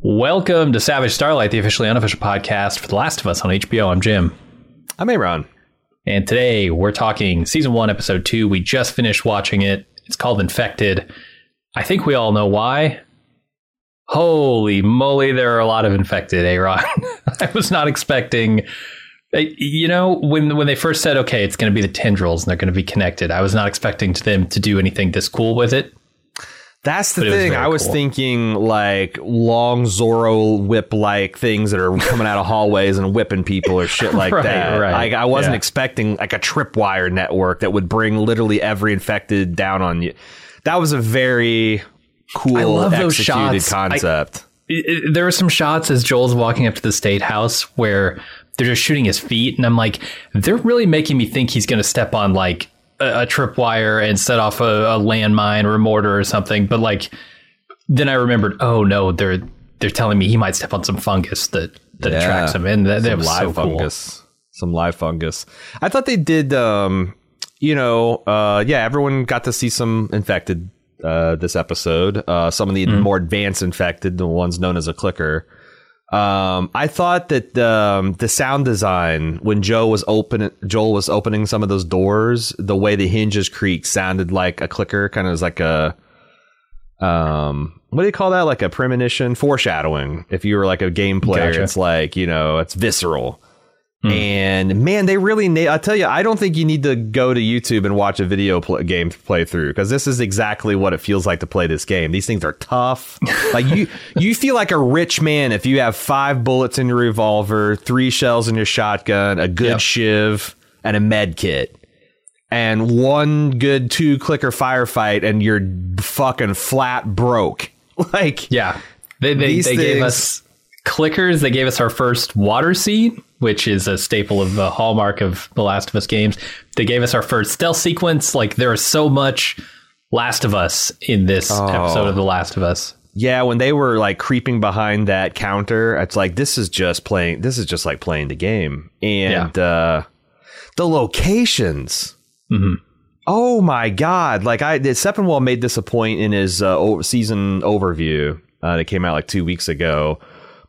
Welcome to Savage Starlight, the officially unofficial podcast for The Last of Us on HBO. I'm Jim. I'm Aaron. And today we're talking season one, episode two. We just finished watching it. It's called Infected. I think we all know why. Holy moly, there are a lot of infected, Aaron. I was not expecting. Uh, you know, when when they first said, "Okay, it's going to be the tendrils and they're going to be connected," I was not expecting them to do anything this cool with it. That's the thing. I was cool. thinking like long Zorro whip like things that are coming out of hallways and whipping people or shit like Right, that. right. Like I wasn't Yeah. expecting like a tripwire network that would bring literally every infected down on you. That was a very cool I love those executed shots. Concept. It- it- there are some shots as Joel's walking up to the state house where they're just shooting his feet, and I'm like, they're really making me think he's going to step on like a, a tripwire and set off a, a landmine or a mortar or something. But like, then I remembered, oh no, they're they're telling me he might step on some fungus that that Yeah. attracts him, and that, that was live so cool. fungus. Some live fungus. I thought they did um you know, uh yeah, everyone got to see some infected uh this episode. Uh some of the Mm-hmm. more advanced infected, the ones known as a clicker. Um I thought that um the sound design when Joe was open Joel was opening some of those doors, the way the hinges creaked sounded like a clicker, kind of as like a um what do you call that? Like a premonition? Foreshadowing. If you were like a game player Gotcha. it's like you know it's visceral Hmm. and man they really na- i tell you i don't think you need to go to youtube and watch a video pl- game playthrough because this is exactly what it feels like to play this game. These things are tough. Like you you feel like a rich man if you have five bullets in your revolver three shells in your shotgun a good Yep. shiv and a med kit. And one good two clicker firefight and you're fucking flat broke. Like Yeah, they they, they gave us clickers. They gave us our first water seed, which is a staple of the hallmark of the Last of Us games. They gave us our first stealth sequence. Like there is so much Last of Us in this Oh. episode of The Last of Us. yeah, when they were like creeping behind that counter, it's like this is just playing this is just like playing the game. And uh the locations. Mhm. Oh my god. Like I Sepinwall made this a point in his uh, season overview uh, that came out like 2 weeks ago.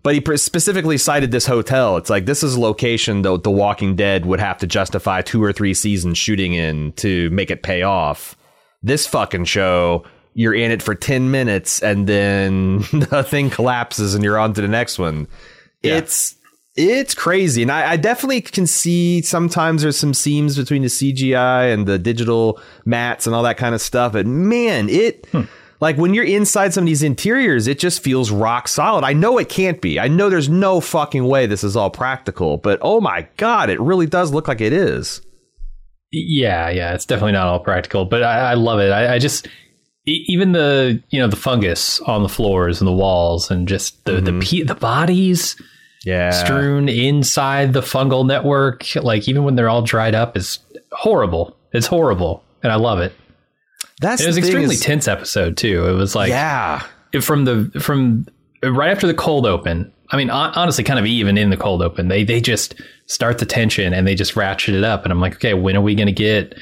But he specifically cited this hotel. It's like this is a location that The Walking Dead would have to justify two or three seasons shooting in to make it pay off. This fucking show, you're in it for 10 minutes and then the thing collapses and you're on to the next one. It's it's crazy. And I, I definitely can see sometimes there's some seams between the CGI and the digital mats and all that kind of stuff. But man, it hmm. Like when you're inside some of these interiors, it just feels rock solid. I know it can't be. I know there's no fucking way this is all practical, but oh my god, it really does look like it is. Yeah, yeah, it's definitely not all practical, but I, I love it. I, I just even the you know the fungus on the floors and the walls and just the the mm-hmm. pe- the bodies Yeah. strewn inside the fungal network, like even when they're all dried up, is horrible. It's horrible, and I love it. That's It was extremely is- tense episode too. It was like yeah. from the from right after the cold open. I mean, honestly, kind of even in the cold open, they they just start the tension and they just ratchet it up. And I'm like, okay, when are we going to get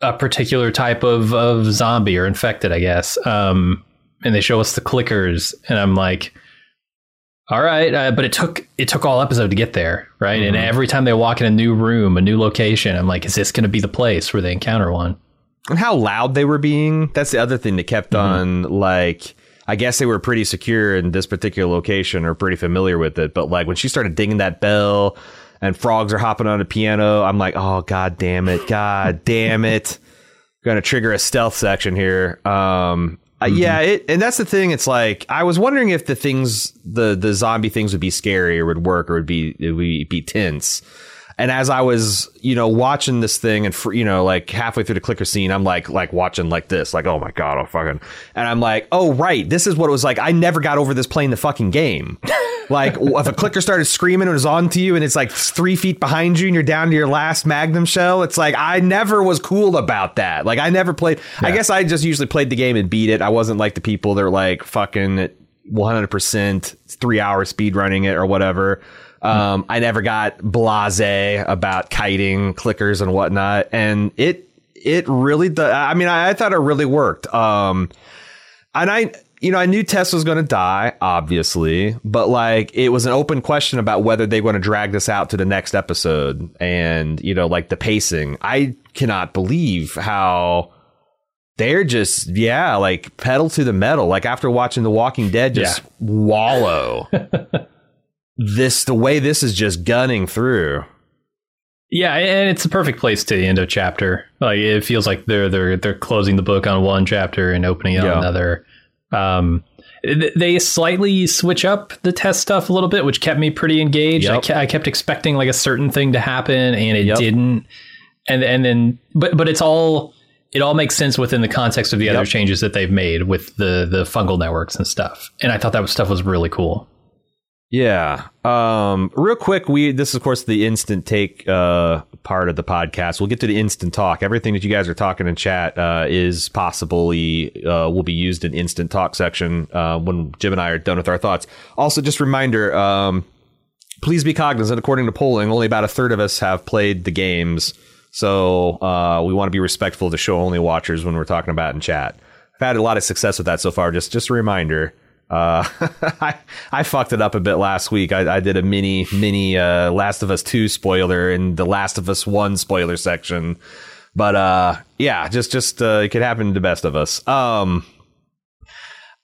a particular type of of zombie or infected? I guess. Um, and they show us the clickers, and I'm like, all right, uh, but it took it took all episode to get there, right? And every time they walk in a new room, a new location, I'm like, is this going to be the place where they encounter one? And how loud they were being. That's the other thing that kept on like I guess they were pretty secure in this particular location or pretty familiar with it. But like when she started dinging that bell and frogs are hopping on the piano, I'm like, oh god damn it, god damn it. Gonna trigger a stealth section here. Um uh, yeah, it, and that's the thing. It's like I was wondering if the things, the the zombie things, would be scary or would work or would be it would be tense. And as I was, you know, watching this thing and, for, you know, like halfway through the clicker scene, I'm like, like watching like this, like, oh my God, oh fucking. And I'm like, oh, right. This is what it was like. I never got over this playing the fucking game. like, if a clicker started screaming and it was on to you and it's like three feet behind you and you're down to your last magnum shell, it's like, I never was cool about that. Like, I never played, yeah. I guess I just usually played the game and beat it. I wasn't like the people that are like fucking 100% three hour speed running it or whatever. Um, I never got blase about kiting clickers and whatnot, and it it really. I mean, I, I thought it really worked. Um, and I you know, I knew Tess was going to die, obviously, but like it was an open question about whether they were going to drag this out to the next episode and, you know, like the pacing. I cannot believe how they're just, yeah, like pedal to the metal. Like after watching The Walking Dead just yeah. wallow. this the way this is just gunning through. Yeah, and it's a perfect place to end a chapter. Like it feels like they're they're they're closing the book on one chapter and opening on yeah. another. Um, they slightly switch up the test stuff a little bit, which kept me pretty engaged. Yep. I, ke- I, kept expecting like a certain thing to happen, and it yep. didn't. And and then, but but it's all it all makes sense within the context of the yep. other changes that they've made with the the fungal networks and stuff. And I thought that stuff was really cool. Yeah. Um, real quick, we this is of course the instant take uh, part of the podcast. We'll get to the instant talk. Everything that you guys are talking in chat uh, is possibly uh, will be used in instant talk section uh, when Jim and I are done with our thoughts. Also, just reminder. Um, please be cognizant. According to polling, only about a third of us have played the games, so uh, we want to be respectful to show only watchers when we're talking about in chat. I've had a lot of success with that so far. Just just a reminder. Uh, I I fucked it up a bit last week. I, I did a mini mini uh, Last of Us two spoiler in the Last of Us one spoiler section, but uh, yeah, just just uh, it could happen to the best of us. Um,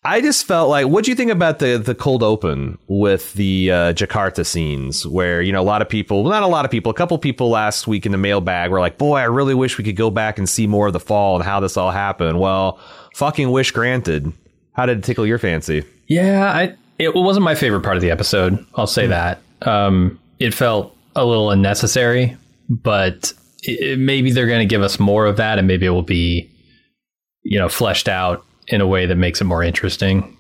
I just felt like, what do you think about the the cold open with the uh, Jakarta scenes, where you know a lot of people, well, not a lot of people, a couple people last week in the mailbag were like, "Boy, I really wish we could go back and see more of the fall and how this all happened." Well, fucking wish granted. How did it tickle your fancy? Yeah, I it wasn't my favorite part of the episode. I'll say mm. that. Um, it felt a little unnecessary, but it, maybe they're going to give us more of that, and maybe it will be, you know, fleshed out in a way that makes it more interesting.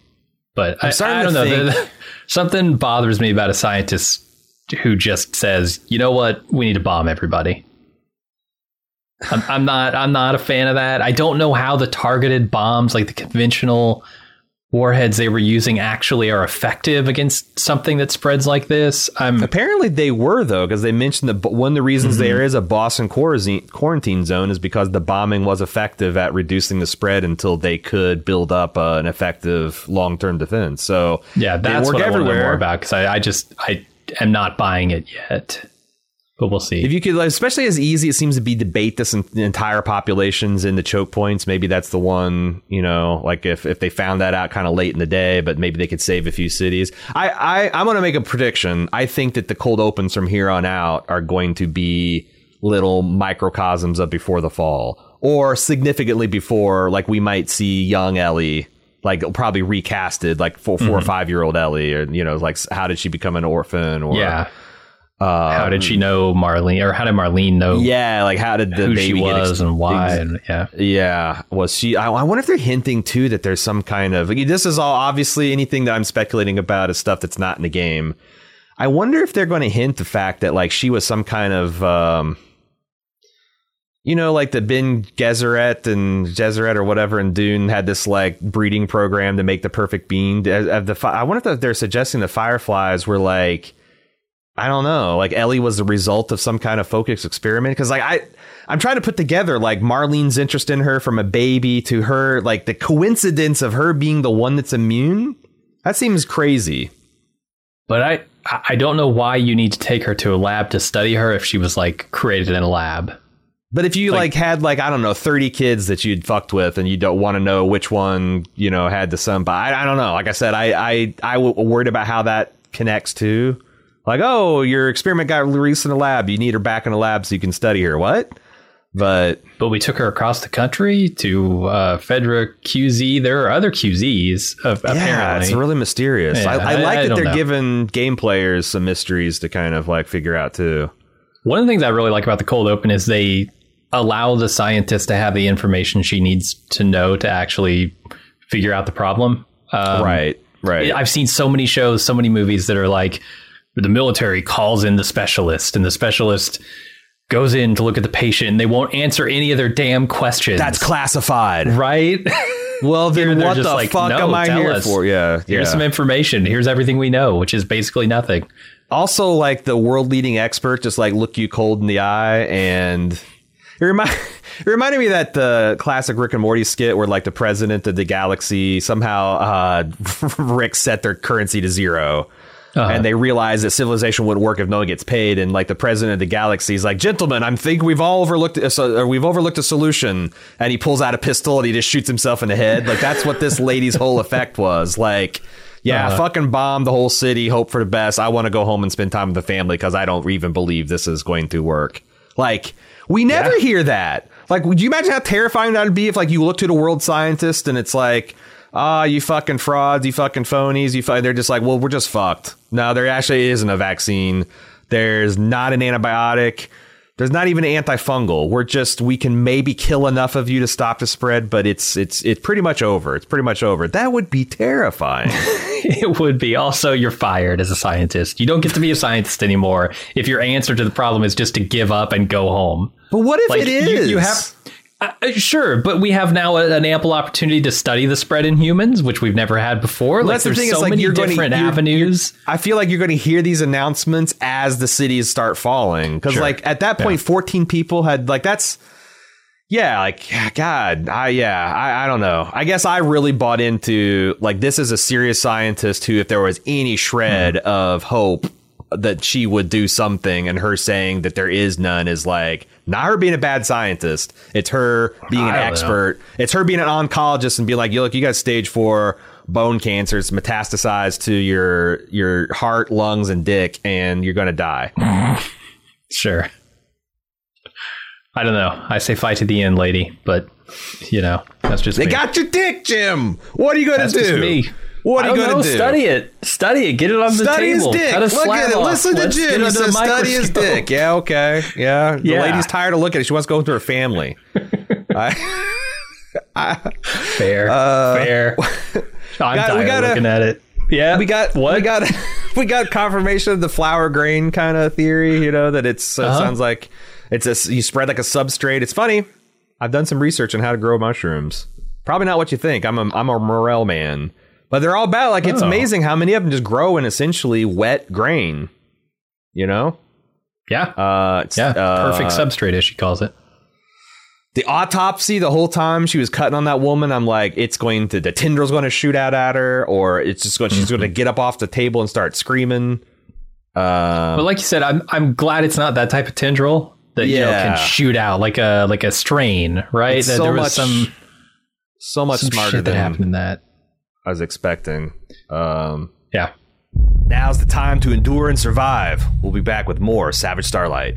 But I, I, don't know. Think... Something bothers me about a scientist who just says, "You know what? We need to bomb everybody." I'm, I'm not. I'm not a fan of that. I don't know how the targeted bombs, like the conventional warheads they were using actually are effective against something that spreads like this. I'm apparently they were though because they mentioned that one of the reasons mm-hmm. there is a Boston quarantine zone is because the bombing was effective at reducing the spread until they could build up uh, an effective long term defense. So yeah, that's what I want to know more about because I, I just I am not buying it yet but we'll see. If you could, especially as easy it seems to be, debate this in, entire populations in the choke points. Maybe that's the one. You know, like if if they found that out kind of late in the day, but maybe they could save a few cities. I, I I'm going to make a prediction. I think that the cold opens from here on out are going to be little microcosms of before the fall, or significantly before. Like we might see young Ellie like probably recasted like four, four mm-hmm. or five year old Ellie, or you know, like how did she become an orphan? Or yeah, um, how did she know Marlene, or how did Marlene know? Yeah, like how did the who baby she was ex- and why? And, yeah, yeah. Was she? I, I, wonder if they're hinting too that there's some kind of. This is all obviously anything that I'm speculating about is stuff that's not in the game. I wonder if they're going to hint the fact that like she was some kind of. Um, you know, like the Bene Gesserit and Gesserit or whatever in Dune had this like breeding program to make the perfect being. I wonder if they're suggesting the Fireflies were like I don't know, like Ellie was the result of some kind of focus experiment. Because like I, I'm trying to put together like Marlene's interest in her from a baby to her, like the coincidence of her being the one that's immune. That seems crazy. But I, I don't know why you need to take her to a lab to study her if she was like created in a lab. But if you like, like, had like I don't know thirty kids that you'd fucked with and you don't want to know which one you know had the son, but I, I don't know. Like I said, I I I worried about how that connects to like, oh, your experiment got released in the lab. You need her back in the lab so you can study her. What? But but we took her across the country to uh, Fedra QZ. There are other QZs. Of, yeah, apparently, it's really mysterious. Yeah, I, I, like I, that they're know. giving game players some mysteries to kind of like figure out too. One of the things I really like about the cold open is they allow the scientist to have the information she needs to know to actually figure out the problem. Um, right, right. I've seen so many shows, so many movies that are like the military calls in the specialist, and the specialist goes in to look at the patient, and they won't answer any of their damn questions. That's classified. right. Well, then what just the like, fuck "No, am I here us. for? Yeah, Here's yeah. some information. Here's everything we know, which is basically nothing. also like the world leading expert just like look you cold in the eye and it, remind, it reminded me that the classic Rick and Morty skit where like the president of the galaxy somehow uh, Rick set their currency to 0 Uh-huh. And they realize that civilization wouldn't work if no one gets paid. And like the president of the galaxy is like, "Gentlemen, I'm think we've all overlooked a, or we've overlooked a solution." And he pulls out a pistol and he just shoots himself in the head. Like that's what this lady's whole effect was. Like, yeah, Uh-huh. fucking bomb the whole city. Hope for the best. I want to go home and spend time with the family because I don't even believe this is going to work. Like, we never Yeah. hear that. Like, would you imagine how terrifying that would be if, like, you look to the world scientist and it's like, ah, you fucking frauds, you fucking phonies, you. Fu-. They're just like, well, we're just fucked. No, there actually isn't a vaccine. There's not an antibiotic. There's not even an antifungal. We're just we can maybe kill enough of you to stop the spread, but it's it's it's pretty much over. It's pretty much over. That would be terrifying. It would be. Also, you're fired as a scientist. You don't get to be a scientist anymore if your answer to the problem is just to give up and go home. But what if Like, it you- you have- Uh, uh, sure, but we have now a, an ample opportunity to study the spread in humans, which we've never had before. like, that's the thing, so like many you're gonna- different you're- avenues. I feel like you're going to hear these announcements as the cities start falling because, Sure. like, at that point, 14 people had like that's. Yeah, like God, I yeah, I, I don't know. I guess I really bought into like this is a serious scientist who, if there was any shred Hmm. of hope that she would do something, and her saying that there is none is like not her being a bad scientist. It's her being an don't know. expert. It's her being an oncologist and being like, "You look, you got stage four bone cancer. It's metastasized to your your heart, lungs, and dick, and you're gonna die." Sure. I don't know. I say fight to the end, lady, but you know that's just They me. got your dick, Jim. What are you gonna that's do? just me. What are you gonna do? Study it. Study it. Get it on the table. Study his dick. Look at it. off. Listen to Jim. He says study his dick. Yeah, okay. Yeah. The Yeah. lady's tired of looking at it. She wants to go into her family. I, Fair. Fair. I'm Uh, Got- tired we of gotta- looking at it. Yeah. we got what? we got we got confirmation of the flour grain kind of theory. You know that it's uh, Uh-huh. sounds like it's a you spread like a substrate. It's funny. I've done some research on how to grow mushrooms. Probably not what you think. I'm a I'm a morel man, but they're all bad. Like it's Oh. amazing how many of them just grow in essentially wet grain. You know, yeah. uh, it's, yeah. uh, Perfect substrate, as she calls it. the autopsy the whole time she was cutting on that woman i'm like it's going to the tendril's going to shoot out at her or it's just going she's going to get up off the table and start screaming um, But like you said, I'm I'm glad it's not that type of tendril that you know Yeah. can shoot out like a like a strain, right? That so there was much some so much some smarter shit that than happened in that. I was expecting. Um, Yeah. now's the time to endure and survive. We'll be back with more savage starlight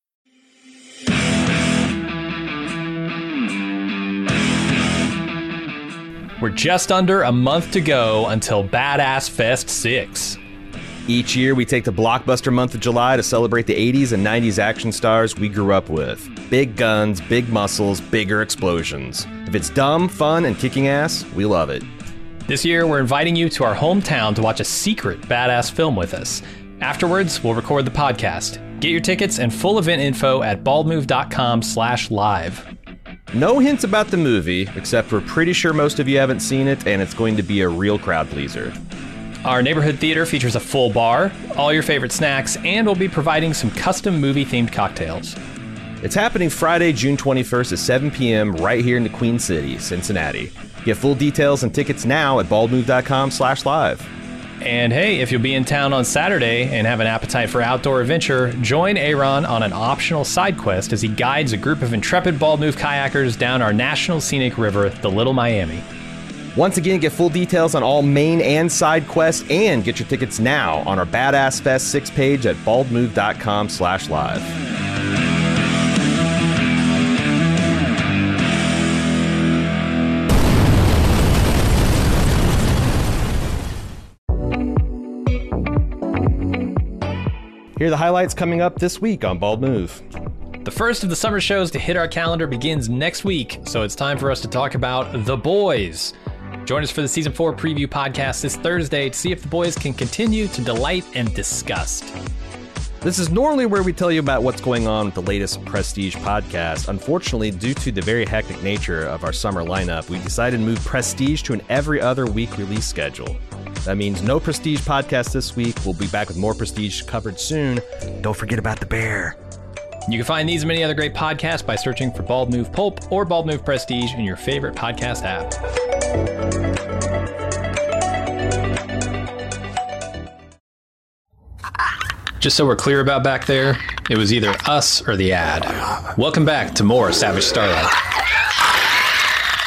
We're just under a month to go until Badass Fest 6. Each year, we take the blockbuster month of July to celebrate the 80s and 90s action stars we grew up with. Big guns, big muscles, bigger explosions. If it's dumb, fun, and kicking ass, we love it. This year, we're inviting you to our hometown to watch a secret badass film with us. Afterwards, we'll record the podcast. Get your tickets and full event info at baldmove.com slash live. No hints about the movie, except we're pretty sure most of you haven't seen it, and it's going to be a real crowd pleaser. Our neighborhood theater features a full bar, all your favorite snacks, and we'll be providing some custom movie themed cocktails. It's happening Friday, June 21st at 7 p.m. right here in the Queen City, Cincinnati. Get full details and tickets now at baldmove.com slash live. And hey, if you'll be in town on Saturday and have an appetite for outdoor adventure, join Aaron on an optional side quest as he guides a group of intrepid bald move kayakers down our national scenic river, the Little Miami. Once again, get full details on all main and side quests and get your tickets now on our Badass Fest 6 page at baldmove.com Here are the highlights coming up this week on Bald Move. The first of the summer shows to hit our calendar begins next week, so it's time for us to talk about The Boys. Join us for the season four preview podcast this Thursday to see if The Boys can continue to delight and disgust. This is normally where we tell you about what's going on with the latest Prestige podcast. Unfortunately, due to the very hectic nature of our summer lineup, we decided to move Prestige to an every other week release schedule. That means no Prestige podcast this week. We'll be back with more Prestige covered soon. Don't forget about the bear. You can find these and many other great podcasts by searching for Bald Move Pulp or Bald Move Prestige in your favorite podcast app. Just so we're clear about back there, it was either us or the ad. Welcome back to more Savage Starlight.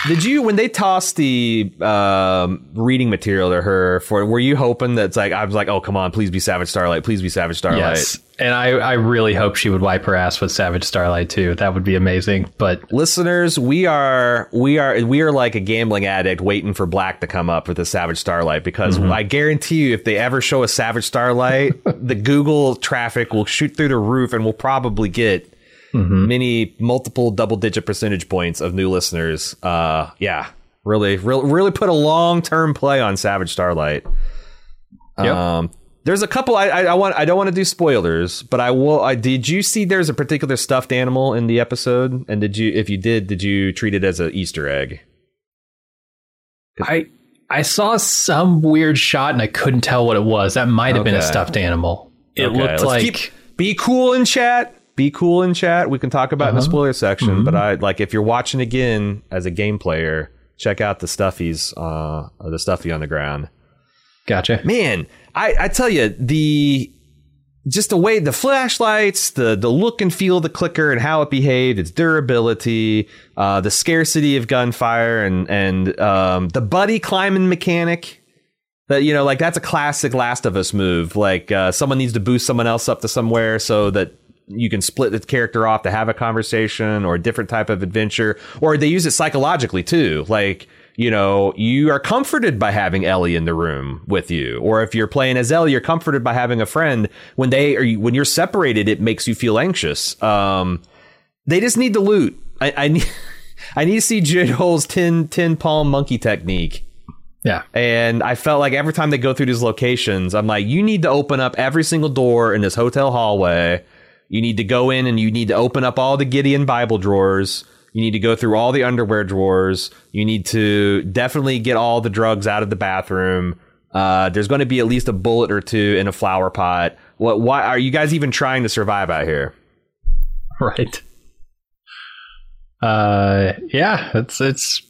Did you, when they tossed the um, reading material to her for, were you hoping that's like, I was like, oh, come on, please be Savage Starlight, please be Savage Starlight? Yes. And I, I really hope she would wipe her ass with Savage Starlight too. That would be amazing. But listeners, we are we are we are like a gambling addict waiting for black to come up with a Savage Starlight because I guarantee you, if they ever show a Savage Starlight, the Google traffic will shoot through the roof, and we'll probably get many multiple double digit percentage points of new listeners. Uh, yeah, really, really, really put a long term play on Savage Starlight. Yep. Um, there's a couple. I, I, I want. I don't want to do spoilers, but I will. I did you see? There's a particular stuffed animal in the episode, and did you? If you did, did you treat it as an Easter egg? I I saw some weird shot and I couldn't tell what it was. That might have been a stuffed animal. It Okay, looked like keep- be cool in chat. Be cool in chat. We can talk about it in the Uh-huh. spoiler section. Mm-hmm. But I like if you're watching again as a game player, check out the stuffies. Uh, the stuffy on the ground. gotcha. man i i tell you the just the way the flashlights the the look and feel of the clicker and how it behaved its durability uh the scarcity of gunfire and and um the buddy climbing mechanic that you know like that's a classic last of us move like uh someone needs to boost someone else up to somewhere so that you can split the character off to have a conversation or a different type of adventure or they use it psychologically too like you know you are comforted by having ellie in the room with you or if you're playing as ellie you're comforted by having a friend when they are when you're separated it makes you feel anxious um they just need to loot i i need i need to see Joel's 10 10 palm monkey technique Yeah. and I felt like every time they go through these locations, I'm like, you need to open up every single door in this hotel hallway. You need to go in and you need to open up all the Gideon Bible drawers. You need to go through all the underwear drawers. You need to definitely get all the drugs out of the bathroom. Uh, there's going to be at least a bullet or two in a flower pot. What? Why are you guys even trying to survive out here? Right. Uh yeah, it's it's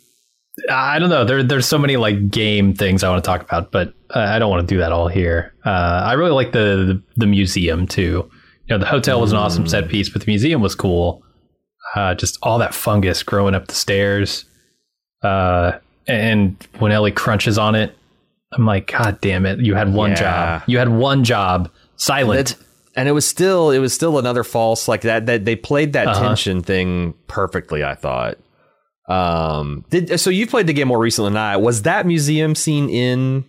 I don't know. There there's so many like game things I want to talk about, but I don't want to do that all here. Uh I really like the, the museum too. You know, the hotel was an awesome set piece, but the museum was cool. Uh just all that fungus growing up the stairs. Uh and when Ellie crunches on it, I'm like, God damn it! You had one Yeah. job. You had one job. Silent. That- and it was still it was still another false like that that they played that Uh-huh. tension thing perfectly i thought um did so you played the game more recently than i was that museum scene in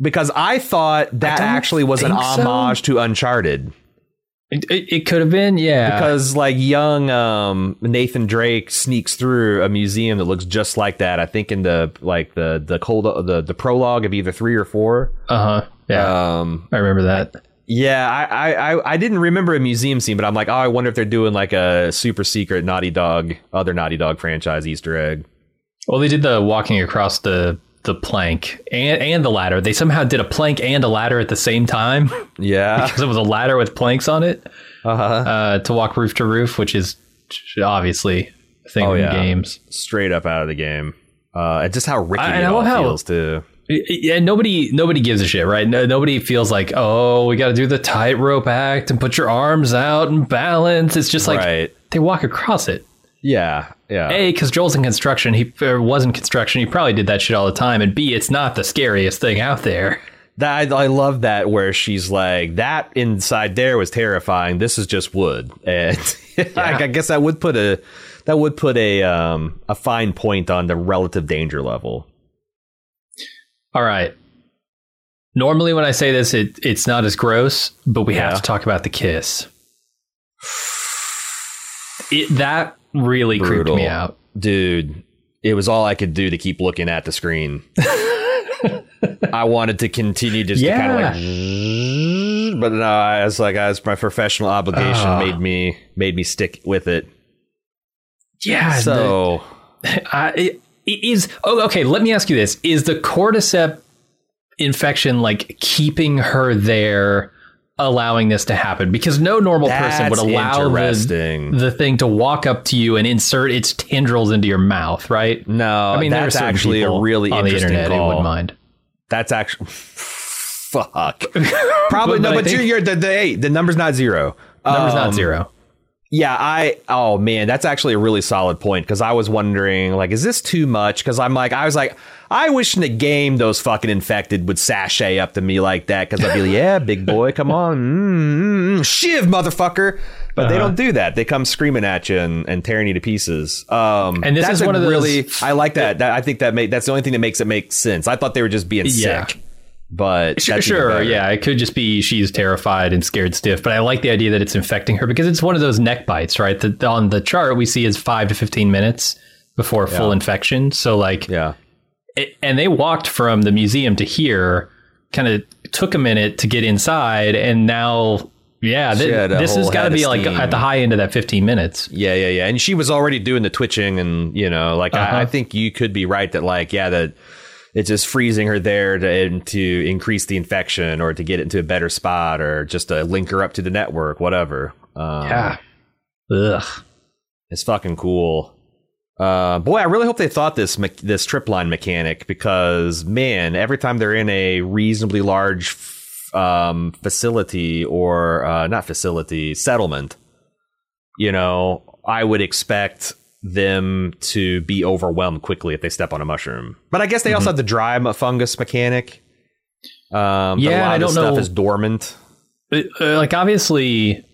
because i thought that don't actually was an think so. homage to uncharted It, it, it could have been, yeah. because like young um nathan drake sneaks through a museum that looks just like that i think in the like the the cold the the prologue of either three or four uh huh. Yeah, um I remember that. Yeah, I, I, I- I didn't remember a museum scene, but I'm like, oh, I wonder if they're doing like a super secret Naughty Dog, other Naughty Dog franchise Easter egg. Well, they did the walking across the the plank and and the ladder. They somehow did a plank and a ladder at the same time Yeah, because it was a ladder with planks on it uh-huh. uh, to walk roof to roof, which is obviously a thing Oh, in yeah. games. straight up out of the game. Uh, and just how Ricky I- it I all how- feels too. Yeah, nobody nobody gives a shit, right? No, nobody feels like, oh, we got to do the tightrope act and put your arms out and balance. It's just like Right. they walk across it. Yeah, yeah. A, because Joel's in construction. He was in construction. He probably did that shit all the time. And B, it's not the scariest thing out there. That I, I love that where she's like that inside there was terrifying. This is just wood, and I, I guess that would put a that would put a um a fine point on the relative danger level. All right. Normally, when I say this, it it's not as gross, but we Yeah. have to talk about the kiss. It, that really creeped me out. dude. It was all I could do to keep looking at the screen. I wanted to continue just Yeah. to kind of like, but no, I was like, as my professional obligation Ah. made me made me stick with it. Yeah. So the- I- it- it is oh okay. Let me ask you this: Is the cordyceps infection like keeping her there, allowing this to happen? Because no normal person would allow the, the thing to walk up to you and insert its tendrils into your mouth, right? no, I mean, that's actually a really on the interesting internet call. wouldn't mind. That's actually fuck. Probably But no, but think- you're, you're the, the hey, the number's not zero. Number's not Um, zero. Yeah, I oh man, that's actually a really solid point because I was wondering like, is this too much? Because I'm like, I was like, I wish in a game those fucking infected would sashay up to me like that because I'd be like, yeah, big boy, come on, mm, mm, shiv, motherfucker. But they Uh-huh. don't do that. They come screaming at you and, and tearing you to pieces. Um, And this that's is one of those- really. I like that. that. I think that make that's the only thing that makes it make sense. I thought they were just being Yeah. sick, but Sure, sure, yeah. It could just be she's terrified and scared stiff, but I like the idea that it's infecting her because it's one of those neck bites, right? That on the chart we see is five to fifteen minutes before full infection. So like, yeah. it, and they walked from the museum to here, kind of took a minute to get inside, and now, yeah, th- She had a this has got to be like at the high end of that fifteen minutes. Yeah, yeah, yeah. And she was already doing the twitching, and you know, like Uh-huh. I, I think you could be right that, like, yeah, that it's just freezing her there to to increase the infection or to get it into a better spot or just to link her up to the network, whatever. Um, Yeah, ugh. it's fucking cool. Uh, boy, I really hope they thought this me- this trip line mechanic because man, every time they're in a reasonably large f- um, facility or uh, not facility settlement, you know, I would expect them to be overwhelmed quickly if they step on a mushroom. But I guess they also have the dry mu- fungus mechanic. Um, Yeah, a lot I of don't stuff know. is dormant. Uh, uh, like obviously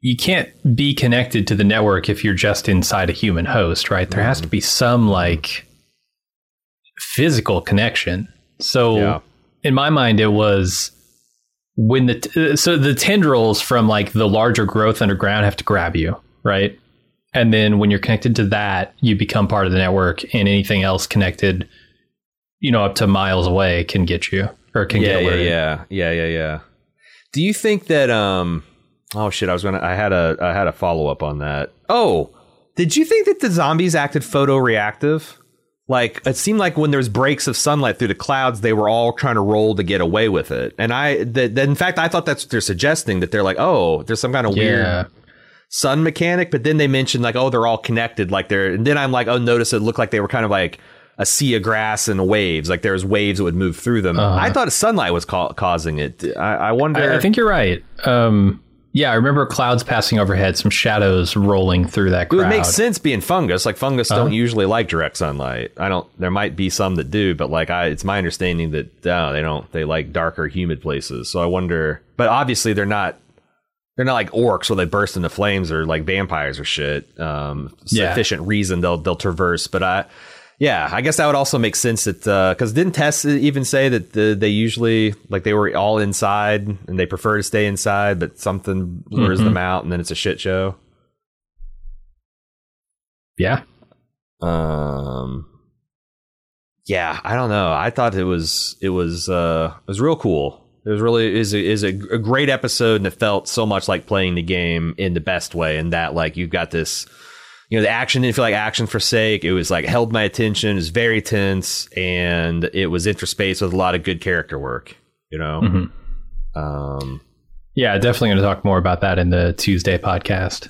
you can't be connected to the network if you're just inside a human host right there has to be some like physical connection so Yeah. in my mind it was when the t- uh, so the tendrils from like the larger growth underground have to grab you right and then when you're connected to that you become part of the network and anything else connected you know up to miles away can get you or can yeah, get yeah, yeah, yeah, yeah, yeah. Do you think that? Um. Oh shit! I was gonna. I had a. I had a follow up on that. Oh, did you think that the zombies acted photoreactive? Like it seemed like when there's breaks of sunlight through the clouds, they were all trying to roll to get away with it. And I, that in fact, I thought that's what they're suggesting that they're like, oh, there's some kind of yeah weird sun mechanic. But then they mentioned like, oh, they're all connected. Like they're. And then I'm like, oh, notice it looked like they were kind of like a sea of grass and waves. Like there was waves that would move through them. I thought sunlight was ca- causing it. I, I wonder. Uh-huh. I, I think you're right. Um, yeah, I remember clouds passing overhead, some shadows rolling through that it crowd. would make sense being fungus. Like fungus Uh-huh. don't usually like direct sunlight. I don't. There might be some that do, but like I, it's my understanding that no, they don't. They like darker, humid places. So I wonder. But obviously, they're not. They're not like orcs where they burst into flames or like vampires or shit. Um, Yeah. sufficient reason they'll they'll traverse. But I, yeah, I guess that would also make sense that because didn't Tess even say that the, they usually like they were all inside and they prefer to stay inside, but something lures Mm-hmm. them out and then it's a shit show. Yeah, Um, yeah, I don't know. I thought it was it was uh it was real cool. It was really is a, is a, a great episode, and it felt so much like playing the game in the best way. And that like you've got this, you know, the action didn't feel like action for sake. It was like held my attention. It was very tense, and it was interspaced with a lot of good character work. You know, Mhm. um, yeah, definitely going to talk more about that in the Tuesday podcast.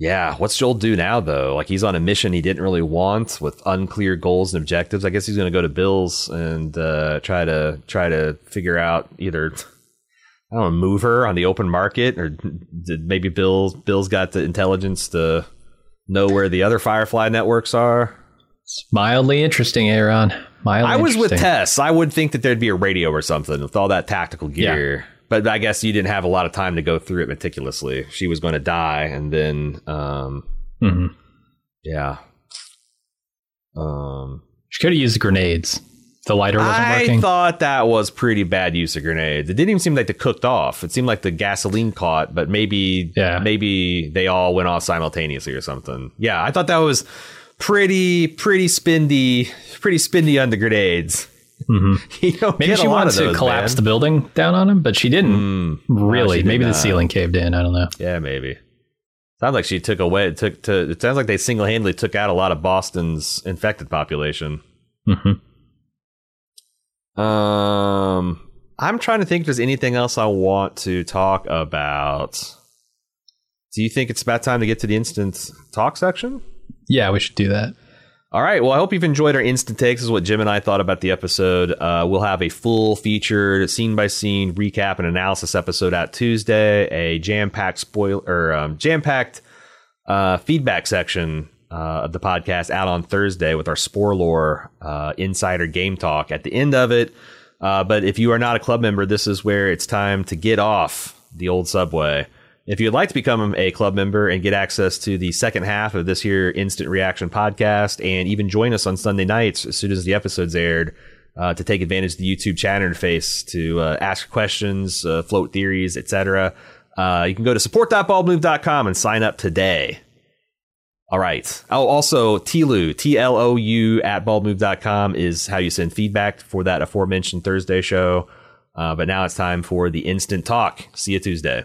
Yeah, what's Joel do now though? Like he's on a mission he didn't really want with unclear goals and objectives. I guess he's going to go to Bills and uh, try to try to figure out either I don't know, move her on the open market, or maybe Bills Bills got the intelligence to know where the other Firefly networks are? It's mildly interesting, Aaron. Mildly I was with. Tess. I would think that there'd be a radio or something with all that tactical gear. But I guess you didn't have a lot of time to go through it meticulously. She was going to die, and then, um, Mhm. yeah. Um, She could have used grenades. The lighter wasn't I working. I thought that was pretty bad use of grenades. It didn't even seem like they cooked off. It seemed like the gasoline caught, but maybe Yeah. maybe they all went off simultaneously or something. Yeah, I thought that was pretty pretty spindy, pretty spindy on the grenades. Mm-hmm. Maybe she wanted to those, collapse man. the building down on him, but she didn't really. she did Maybe the not. ceiling caved in. I don't know. Yeah, maybe. Sounds like she took away. Took to. It sounds like they single handedly took out a lot of Boston's infected population. hmm Um, I'm trying to think if there's anything else I want to talk about. Do you think it's about time to get to the instant talk section? Yeah, we should do that. All right. Well, I hope you've enjoyed our instant takes. Is what Jim and I thought about the episode. Uh, we'll have a full featured scene by scene recap and analysis episode out Tuesday. A jam packed spoil or um, jam packed uh, feedback section uh, of the podcast out on Thursday with our Spore Lore uh, Insider Game Talk at the end of it. Uh, but if you are not a club member, this is where it's time to get off the old subway. If you'd like to become a club member and get access to the second half of this here instant reaction podcast, and even join us on Sunday nights as soon as the episode's aired, uh, to take advantage of the YouTube chat interface to uh, ask questions, uh, float theories, etc., uh, you can go to support.baldmove.com and sign up today. All right. Oh, also, TLOU, T L O U at baldmove.com is how you send feedback for that aforementioned Thursday show. Uh, but now it's time for the instant talk. See you Tuesday.